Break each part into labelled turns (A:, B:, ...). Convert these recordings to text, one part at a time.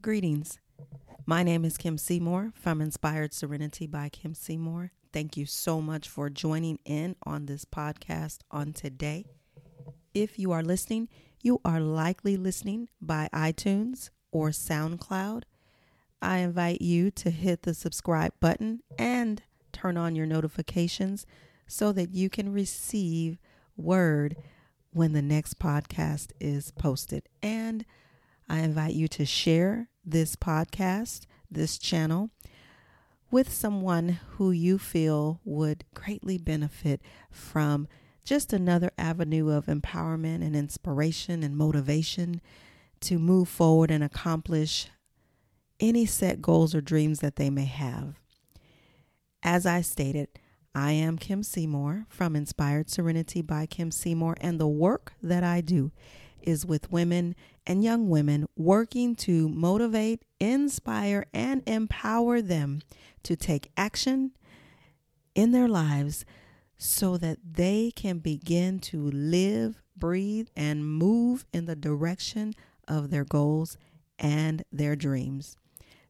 A: Greetings. My name is Kim Seymour from Inspired Serenity by Kim Seymour. Thank you so much for joining in on this podcast on today. If you are listening, you are likely listening by iTunes or SoundCloud. I invite you to hit the subscribe button and turn on your notifications so that you can receive word when the next podcast is posted. And I invite you to share this podcast, this channel, with someone who you feel would greatly benefit from just another avenue of empowerment and inspiration and motivation to move forward and accomplish any set goals or dreams that they may have. As I stated, I am Kim Seymour from Inspired Serenity by Kim Seymour, and the work that I do is with women and young women working to motivate, inspire, and empower them to take action in their lives so that they can begin to live, breathe, and move in the direction of their goals and their dreams.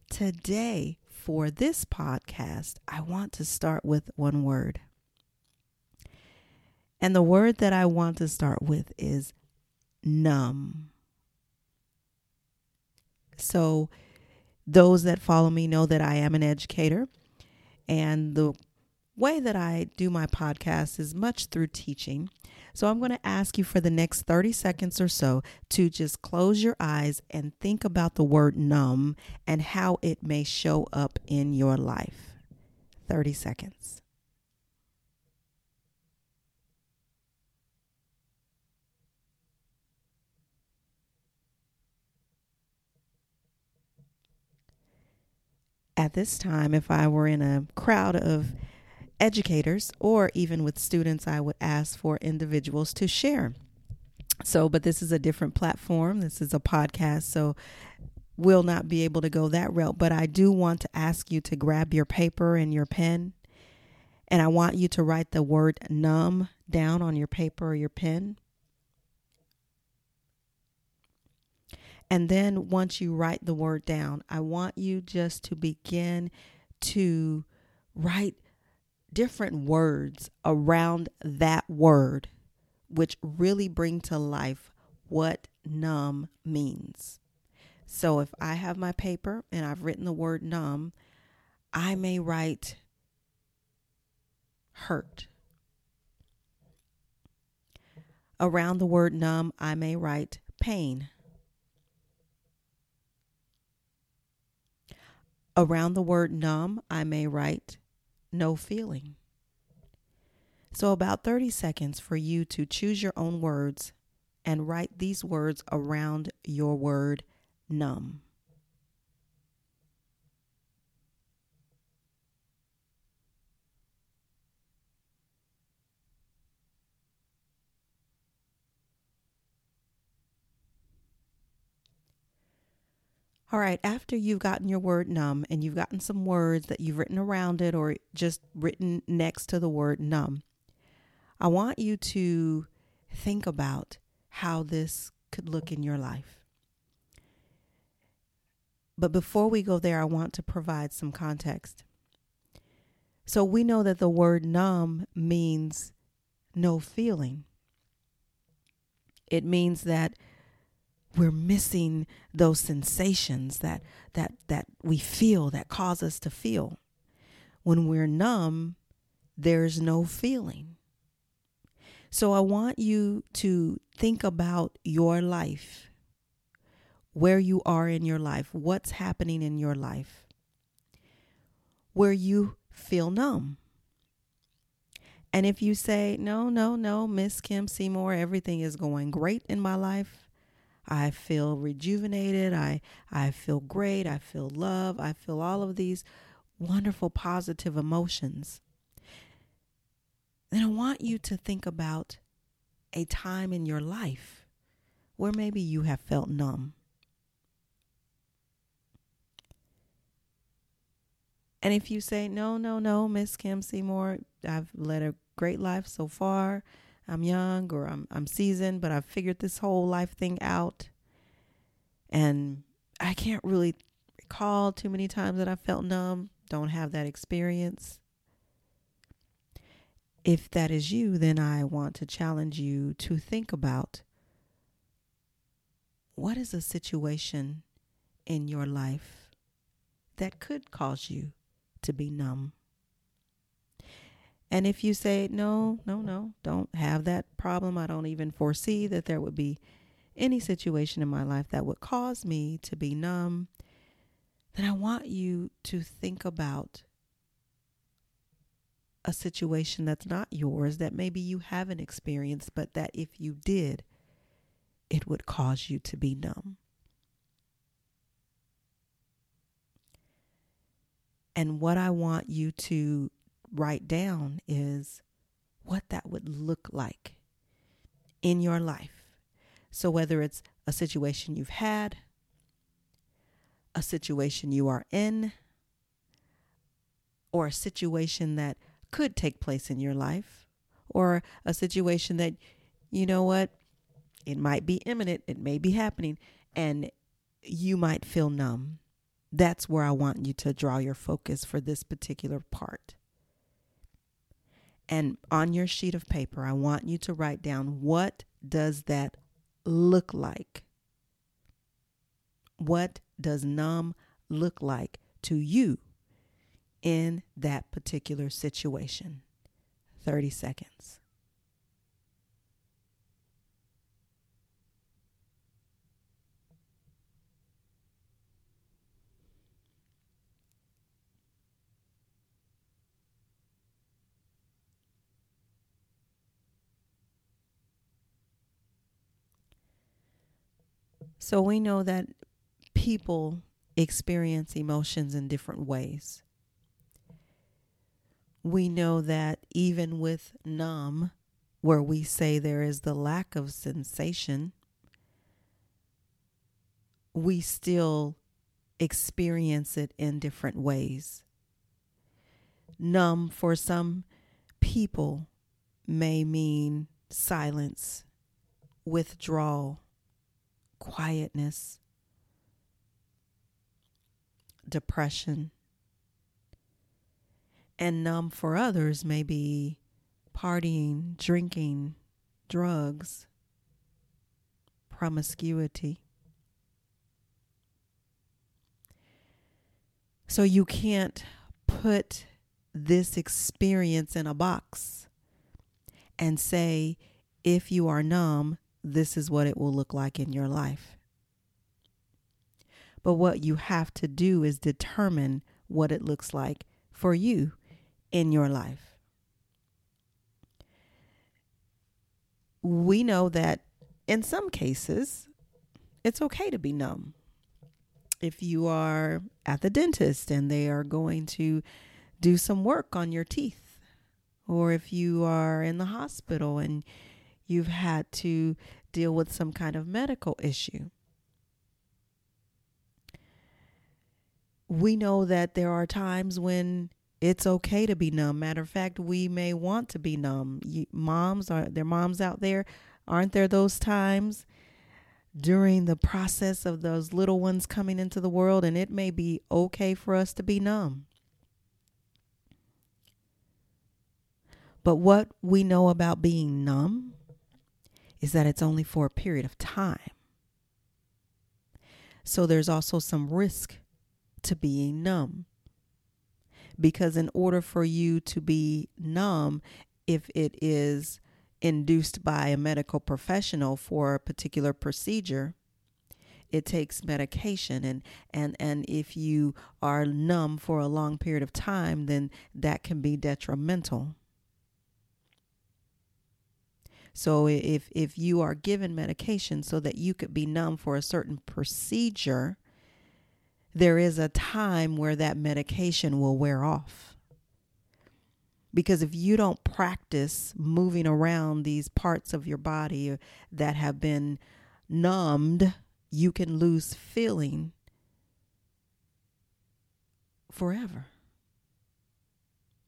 A: Today, for this podcast, I want to start with one word. And the word that I want to start with is numb. So, those that follow me know that I am an educator, and the way that I do my podcast is much through teaching. So I'm going to ask you for the next 30 seconds or so to just close your eyes and think about the word numb and how it may show up in your life. 30 seconds. At this time, if I were in a crowd of educators or even with students, I would ask for individuals to share. So, but this is a different platform. This is a podcast. So, we'll not be able to go that route. But I do want to ask you to grab your paper and your pen. And I want you to write the word numb down on your paper or your pen. And then once you write the word down, I want you just to begin to write different words around that word, which really bring to life what numb means. So if I have my paper and I've written the word numb, I may write hurt. Around the word numb, I may write pain. Around the word numb, I may write no feeling. So, about 30 seconds for you to choose your own words and write these words around your word numb. All right, after you've gotten your word numb and you've gotten some words that you've written around it or just written next to the word numb, I want you to think about how this could look in your life. But before we go there, I want to provide some context. So we know that the word numb means no feeling. It means that we're missing those sensations that that that we feel that cause us to feel. When we're numb there's no feeling. So i want you to think about your life where you are in your life what's happening in your life where you feel numb. And if you say no no no miss kim seymour everything is going great in my life I feel rejuvenated. I, I feel great. I feel love. I feel all of these wonderful positive emotions. Then I want you to think about a time in your life where maybe you have felt numb. And if you say, no, no, no, Miss Kim Seymour, I've led a great life so far. I'm young or I'm I'm seasoned, but I've figured this whole life thing out. And I can't really recall too many times that I felt numb, don't have that experience. If that is you, then I want to challenge you to think about what is a situation in your life that could cause you to be numb? And if you say, no, no, no, don't have that problem, I don't even foresee that there would be any situation in my life that would cause me to be numb, then I want you to think about a situation that's not yours that maybe you haven't experienced, but that if you did, it would cause you to be numb. And what I want you to write down is what that would look like in your life. So, whether it's a situation you've had, a situation you are in, or a situation that could take place in your life, or a situation that, you know what, it might be imminent, it may be happening, and you might feel numb. That's where I want you to draw your focus for this particular part. And on your sheet of paper, I want you to write down what does that look like? What does numb look like to you in that particular situation? 30 seconds. So we know that people experience emotions in different ways. We know that even with numb, where we say there is the lack of sensation, we still experience it in different ways. Numb for some people may mean silence, withdrawal, quietness, depression. And numb for others may be partying, drinking, drugs, promiscuity. So you can't put this experience in a box and say, if you are numb, this is what it will look like in your life. But what you have to do is determine what it looks like for you in your life. We know that in some cases, it's okay to be numb. If you are at the dentist and they are going to do some work on your teeth, or if you are in the hospital and you've had to deal with some kind of medical issue. We know that there are times when it's okay to be numb. Matter of fact, we may want to be numb. Moms are there moms out there? Aren't there those times during the process of those little ones coming into the world and it may be okay for us to be numb? But what we know about being numb is that it's only for a period of time. So there's also some risk to being numb. Because in order for you to be numb, if it is induced by a medical professional for a particular procedure, it takes medication and and and if you are numb for a long period of time then that can be detrimental so if if you are given medication so that you could be numb for a certain procedure, there is a time where that medication will wear off. Because if you don't practice moving around these parts of your body that have been numbed, you can lose feeling forever.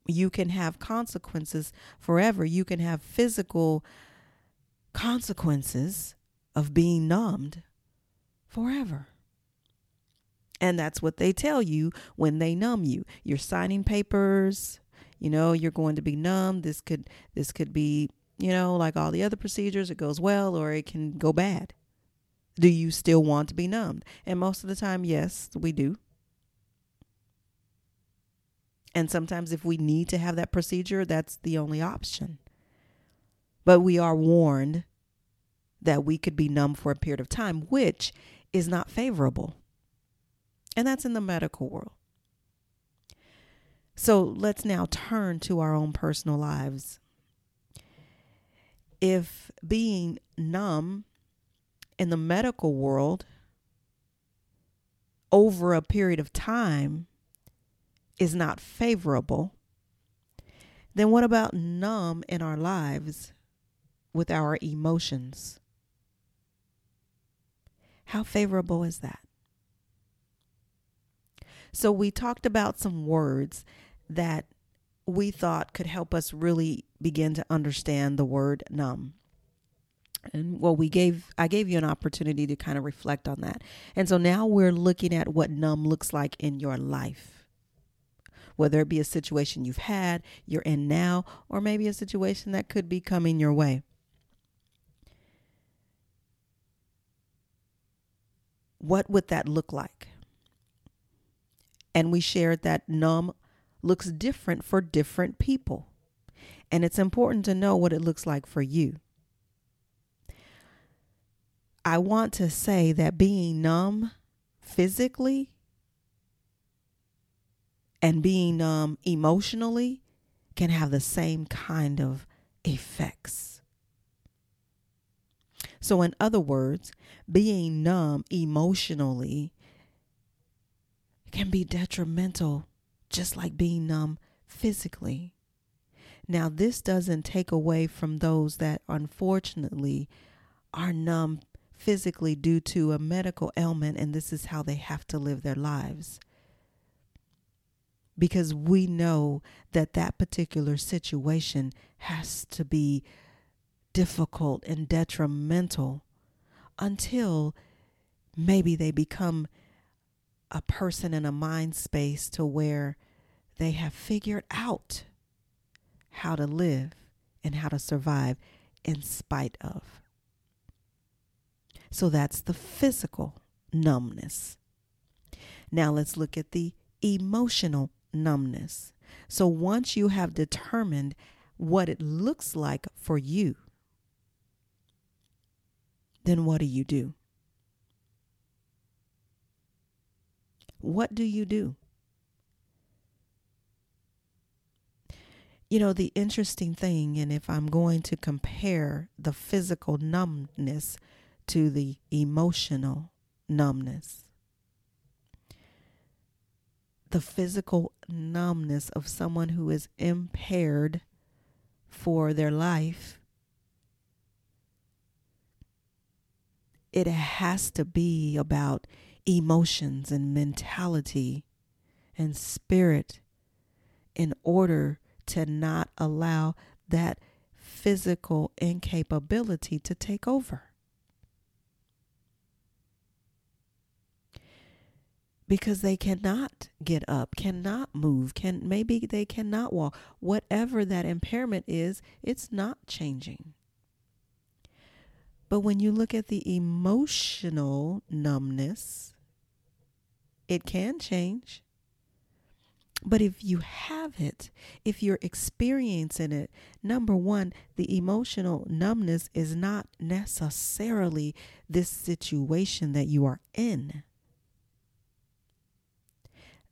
A: You can have consequences forever. You can have physical consequences of being numbed forever. And that's what they tell you when they numb you. You're signing papers, you know, you're going to be numb. This could this could be, you know, like all the other procedures, it goes well or it can go bad. Do you still want to be numbed? And most of the time, yes, we do. And sometimes if we need to have that procedure, that's the only option. But we are warned that we could be numb for a period of time, which is not favorable. And that's in the medical world. So let's now turn to our own personal lives. If being numb in the medical world over a period of time is not favorable, then what about numb in our lives with our emotions? How favorable is that? So, we talked about some words that we thought could help us really begin to understand the word numb. And well, we gave I gave you an opportunity to kind of reflect on that. And so now we're looking at what numb looks like in your life. Whether it be a situation you've had, you're in now, or maybe a situation that could be coming your way. What would that look like? And we shared that numb looks different for different people. And it's important to know what it looks like for you. I want to say that being numb physically and being numb emotionally can have the same kind of effects. So, in other words, being numb emotionally can be detrimental, just like being numb physically. Now, this doesn't take away from those that unfortunately are numb physically due to a medical ailment, and this is how they have to live their lives. Because we know that that particular situation has to be difficult and detrimental until maybe they become a person in a mind space to where they have figured out how to live and how to survive in spite of. So that's the physical numbness. Now let's look at the emotional numbness. So once you have determined what it looks like for you then what do you do? What do you do? You know, the interesting thing, and if I'm going to compare the physical numbness to the emotional numbness, the physical numbness of someone who is impaired for their life it has to be about emotions and mentality and spirit in order to not allow that physical incapability to take over. Because they cannot get up, cannot move, can maybe they cannot walk. Whatever that impairment is, it's not changing. But when you look at the emotional numbness, it can change. But if you have it, if you're experiencing it, number one, the emotional numbness is not necessarily this situation that you are in.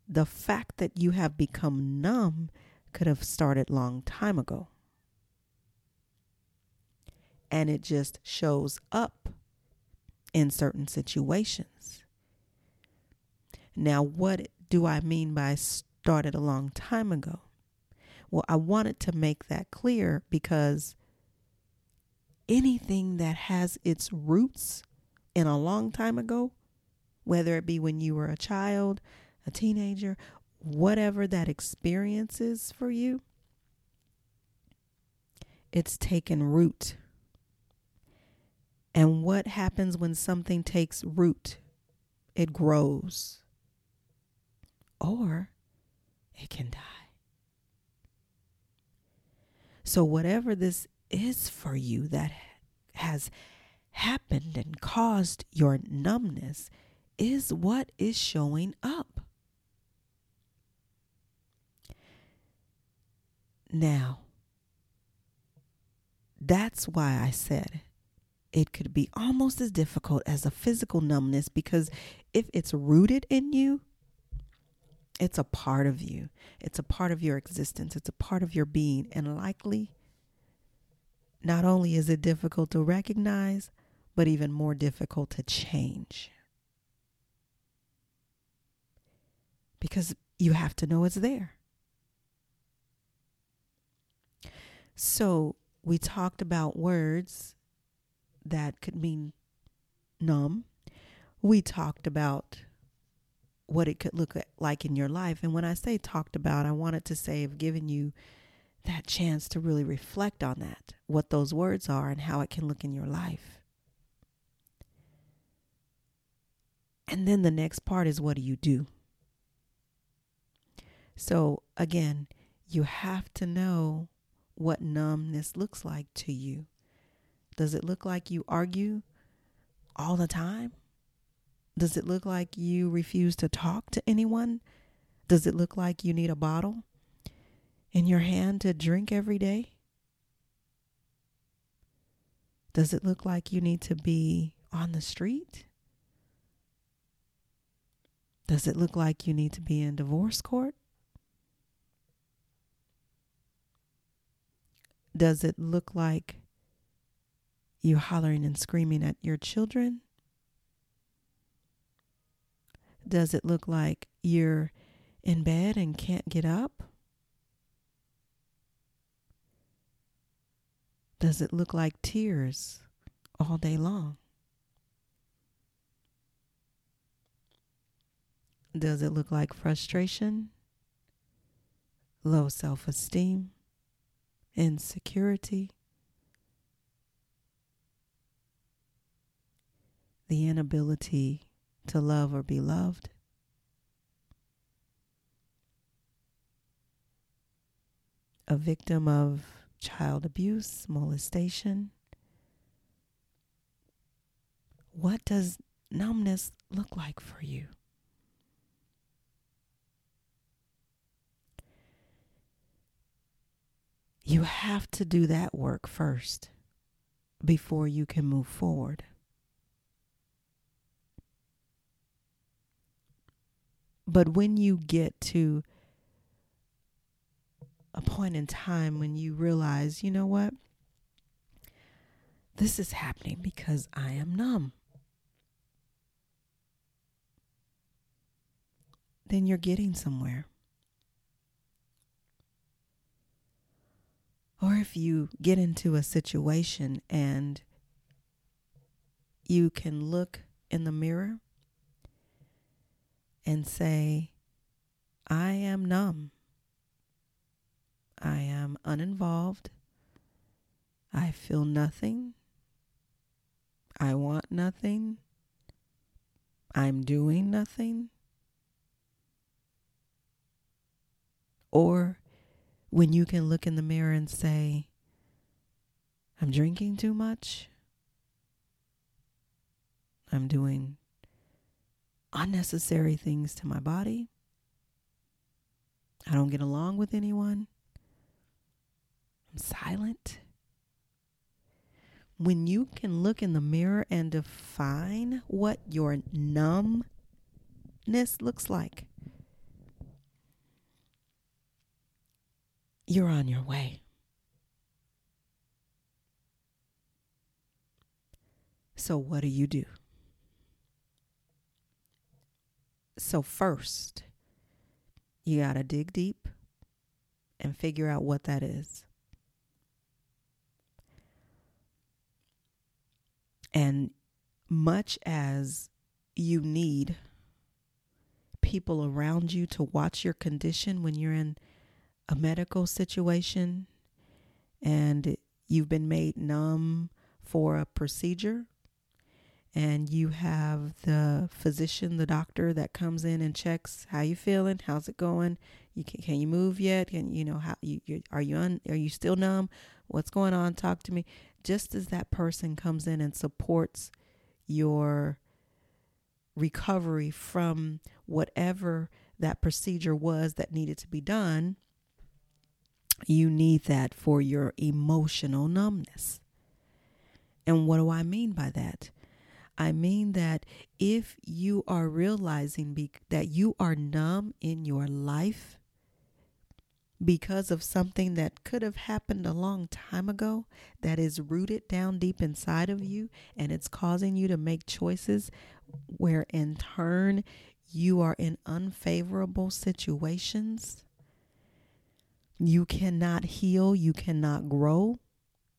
A: The fact that you have become numb could have started long time ago and it just shows up in certain situations. Now, what do I mean by started a long time ago? Well, I wanted to make that clear because anything that has its roots in a long time ago, whether it be when you were a child, a teenager, whatever that experience is for you, it's taken root and what happens when something takes root? It grows. or it can die. So, whatever this is for you that has happened and caused your numbness is what is showing up. Now, that's why I said it could be almost as difficult as a physical numbness because if it's rooted in you, it's a part of you. It's a part of your existence. It's a part of your being. And likely, not only is it difficult to recognize, but even more difficult to change. Because you have to know it's there. So, we talked about words that could mean numb. We talked about what it could look like in your life. And when I say talked about, I wanted to say of giving you that chance to really reflect on that, what those words are and how it can look in your life. And then the next part is what do you do? So again, you have to know what numbness looks like to you. Does it look like you argue all the time? Does it look like you refuse to talk to anyone? Does it look like you need a bottle in your hand to drink every day? Does it look like you need to be on the street? Does it look like you need to be in divorce court? Does it look like you hollering and screaming at your children? Does it look like you're in bed and can't get up? Does it look like tears all day long? Does it look like frustration, low self esteem, insecurity, the inability to love or be loved. A victim of child abuse, molestation. What does numbness look like for you? You have to do that work first before you can move forward. But when you get to a point in time when you realize, you know what? This is happening because I am numb. Then you're getting somewhere. Or if you get into a situation and you can look in the mirror and say, I am numb. I am uninvolved. I feel nothing. I want nothing. I'm doing nothing. Or when you can look in the mirror and say, I'm drinking too much. I'm doing unnecessary things to my body. I don't get along with anyone. I'm silent. When you can look in the mirror and define what your numbness looks like, you're on your way. So, what do you do? So, first, you got to dig deep and figure out what that is. And much as you need people around you to watch your condition when you're in a medical situation and you've been made numb for a procedure and you have the physician, the doctor that comes in and checks how you feeling, how's it going, you can, can you move yet, can you know how you, you are you un, are you still numb, what's going on, talk to me. Just as that person comes in and supports your recovery from whatever that procedure was that needed to be done, you need that for your emotional numbness. And what do I mean by that? I mean that if you are realizing be- that you are numb in your life because of something that could have happened a long time ago, that is rooted down deep inside of you, and it's causing you to make choices where in turn you are in unfavorable situations, you cannot heal, you cannot grow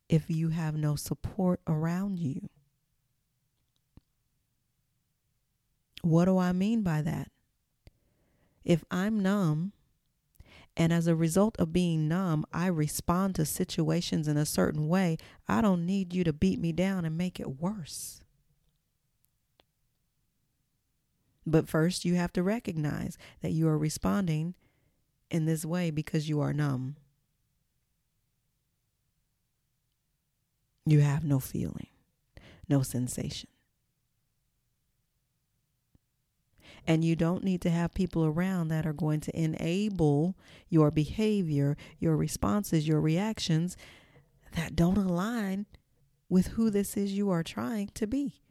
A: if you have no support around you. What do I mean by that? If I'm numb, and as a result of being numb, I respond to situations in a certain way, I don't need you to beat me down and make it worse. But first, you have to recognize that you are responding in this way because you are numb. You have no feeling, no sensation. And you don't need to have people around that are going to enable your behavior, your responses, your reactions that don't align with who this is you are trying to be.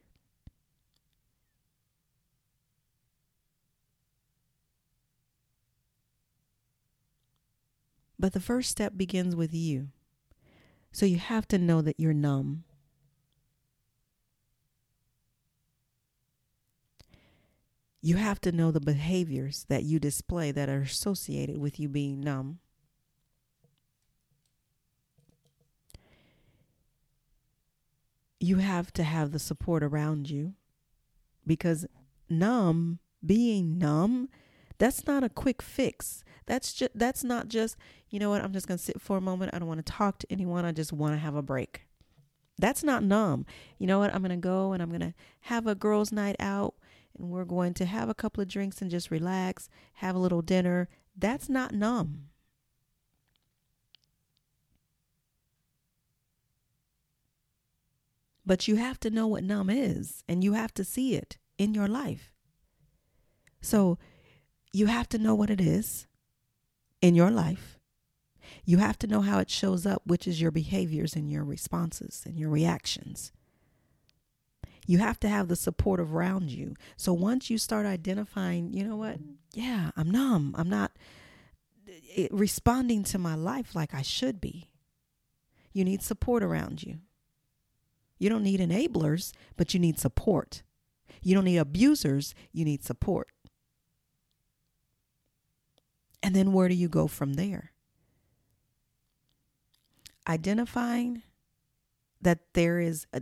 A: But the first step begins with you. So you have to know that you're numb. You have to know the behaviors that you display that are associated with you being numb. You have to have the support around you because numb, being numb, that's not a quick fix. That's just that's not just, you know what, I'm just going to sit for a moment. I don't want to talk to anyone. I just want to have a break. That's not numb. You know what? I'm going to go and I'm going to have a girls' night out and we're going to have a couple of drinks and just relax, have a little dinner. That's not numb. But you have to know what numb is and you have to see it in your life. So you have to know what it is in your life. You have to know how it shows up, which is your behaviors and your responses and your reactions. You have to have the support around you. So once you start identifying, you know what? Yeah, I'm numb. I'm not eh, responding to my life like I should be. You need support around you. You don't need enablers, but you need support. You don't need abusers, you need support. And then where do you go from there? Identifying that there is a,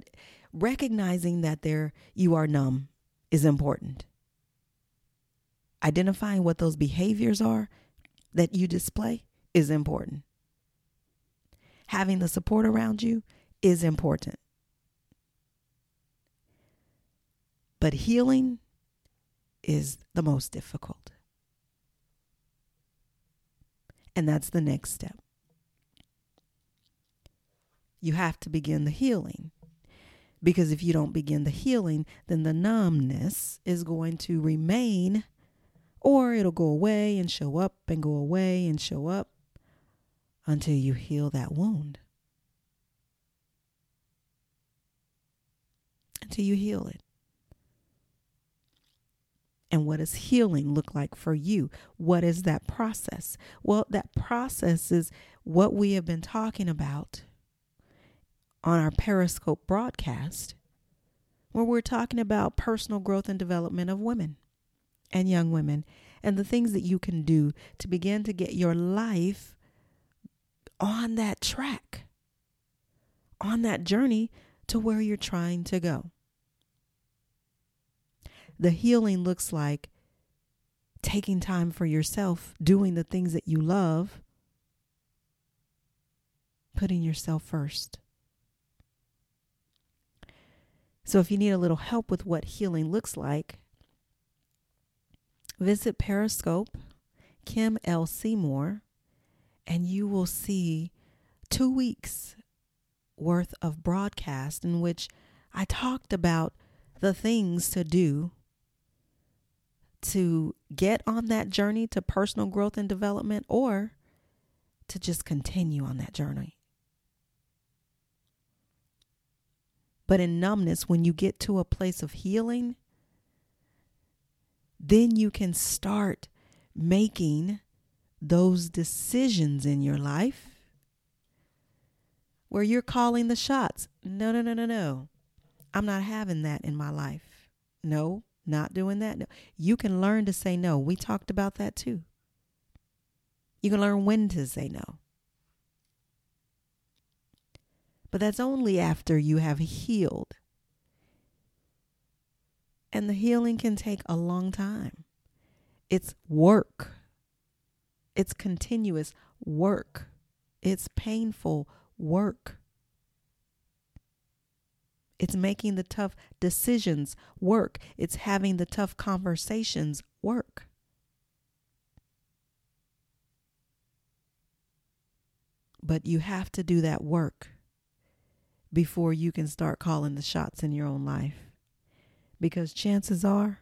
A: recognizing that there you are numb is important. Identifying what those behaviors are that you display is important. Having the support around you is important. But healing is the most difficult. And that's the next step. You have to begin the healing. Because if you don't begin the healing, then the numbness is going to remain, or it'll go away and show up and go away and show up until you heal that wound. Until you heal it. And what does healing look like for you? What is that process? Well, that process is what we have been talking about on our Periscope broadcast, where we're talking about personal growth and development of women and young women and the things that you can do to begin to get your life on that track, on that journey to where you're trying to go the healing looks like taking time for yourself, doing the things that you love, putting yourself first. So if you need a little help with what healing looks like, visit Periscope, Kim L. Seymour, and you will see two weeks worth of broadcast in which I talked about the things to do to get on that journey to personal growth and development or to just continue on that journey. But in numbness, when you get to a place of healing, then you can start making those decisions in your life where you're calling the shots. No, no, no, no, no. I'm not having that in my life. No, not doing that. No. You can learn to say no. We talked about that too. You can learn when to say no. But that's only after you have healed. And the healing can take a long time. It's work, it's continuous work, it's painful work. It's making the tough decisions work. It's having the tough conversations work. But you have to do that work before you can start calling the shots in your own life. Because chances are,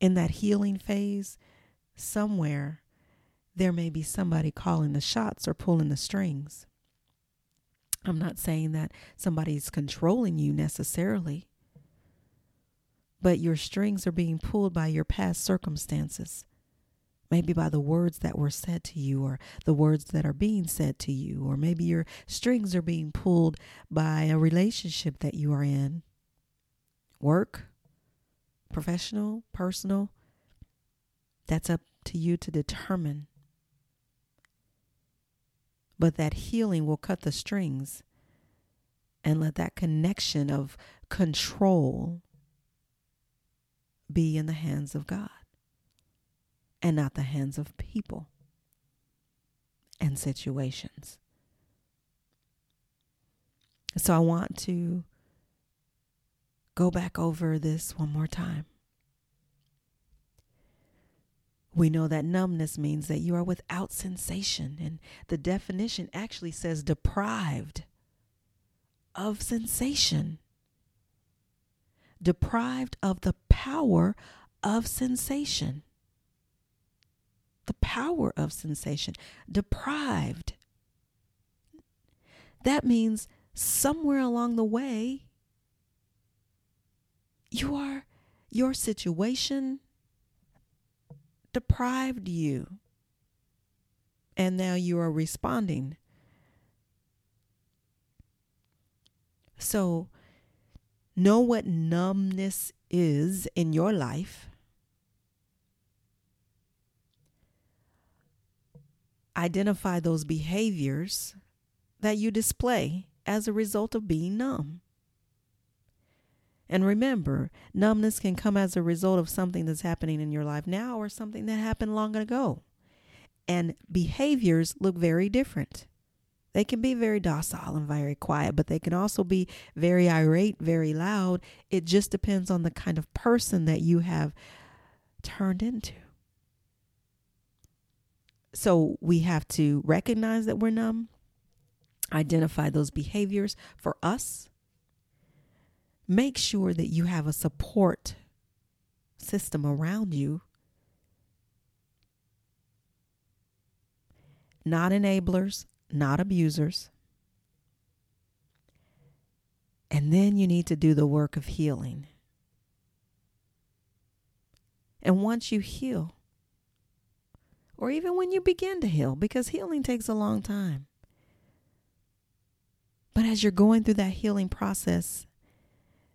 A: in that healing phase, somewhere there may be somebody calling the shots or pulling the strings. I'm not saying that somebody's controlling you necessarily, but your strings are being pulled by your past circumstances. Maybe by the words that were said to you, or the words that are being said to you, or maybe your strings are being pulled by a relationship that you are in. Work, professional, personal, that's up to you to determine but that healing will cut the strings and let that connection of control be in the hands of God and not the hands of people and situations. So I want to go back over this one more time. We know that numbness means that you are without sensation, and the definition actually says deprived of sensation, deprived of the power of sensation. The power of sensation, deprived. That means somewhere along the way, you are, your situation, deprived you. And now you are responding. So, know what numbness is in your life. Identify those behaviors that you display as a result of being numb. And remember, numbness can come as a result of something that's happening in your life now or something that happened long ago. And behaviors look very different. They can be very docile and very quiet, but they can also be very irate, very loud. It just depends on the kind of person that you have turned into. So we have to recognize that we're numb, identify those behaviors for us make sure that you have a support system around you. Not enablers, not abusers. And then you need to do the work of healing. And once you heal, or even when you begin to heal, because healing takes a long time. But as you're going through that healing process,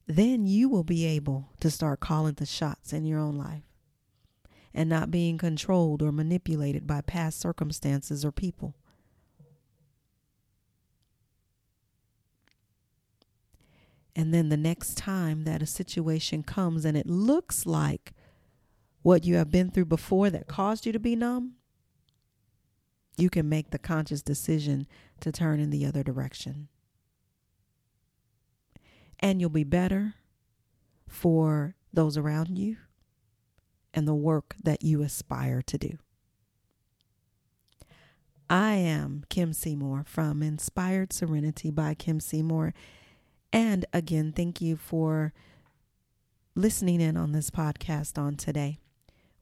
A: then you will be able to start calling the shots in your own life and not being controlled or manipulated by past circumstances or people. And then the next time that a situation comes and it looks like what you have been through before that caused you to be numb, you can make the conscious decision to turn in the other direction and you'll be better for those around you and the work that you aspire to do. I am Kim Seymour from Inspired Serenity by Kim Seymour. And again, thank you for listening in on this podcast on today,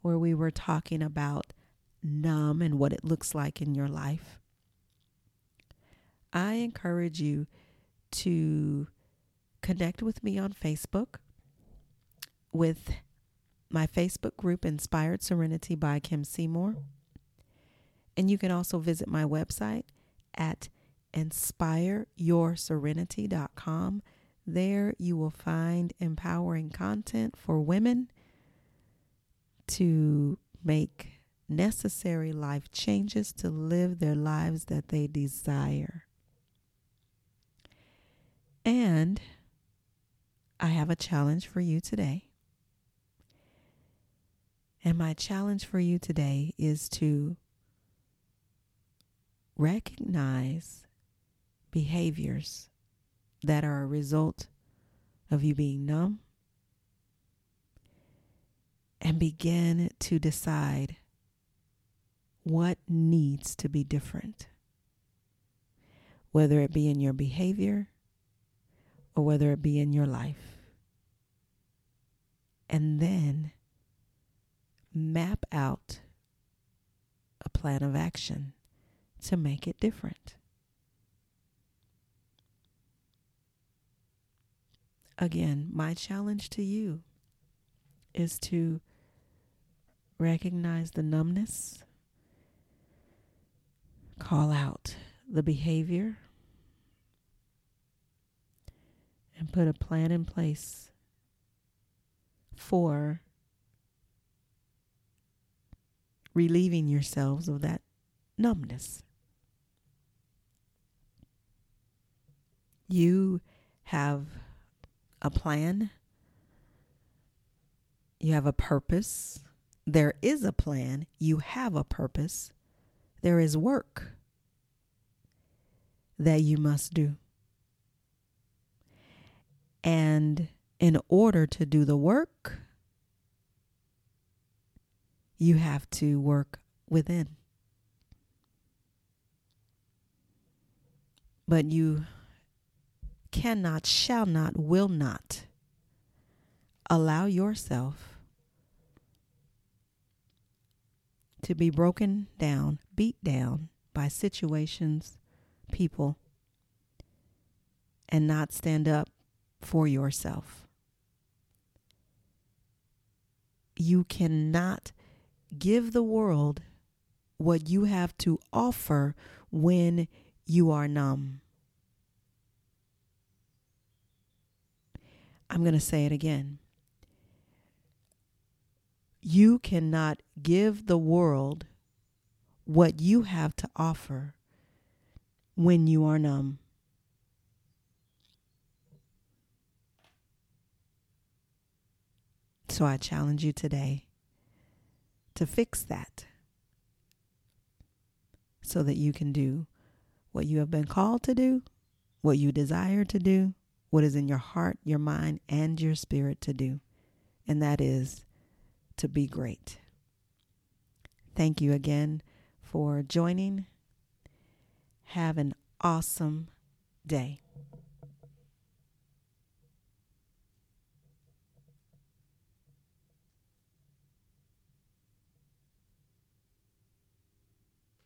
A: where we were talking about numb and what it looks like in your life. I encourage you to connect with me on Facebook with my Facebook group, Inspired Serenity by Kim Seymour. And you can also visit my website at inspireyourserenity.com. There you will find empowering content for women to make necessary life changes to live their lives that they desire. And I have a challenge for you today. And my challenge for you today is to recognize behaviors that are a result of you being numb and begin to decide what needs to be different, whether it be in your behavior or whether it be in your life. And then map out a plan of action to make it different. Again, my challenge to you is to recognize the numbness, call out the behavior, and put a plan in place for relieving yourselves of that numbness. You have a plan, you have a purpose. There is a plan, you have a purpose. There is work that you must do. And in order to do the work, you have to work within. But you cannot, shall not, will not allow yourself to be broken down, beat down by situations, people, and not stand up for yourself. You cannot give the world what you have to offer when you are numb. I'm going to say it again. You cannot give the world what you have to offer when you are numb. So I challenge you today to fix that so that you can do what you have been called to do, what you desire to do, what is in your heart, your mind, and your spirit to do. And that is to be great. Thank you again for joining. Have an awesome day.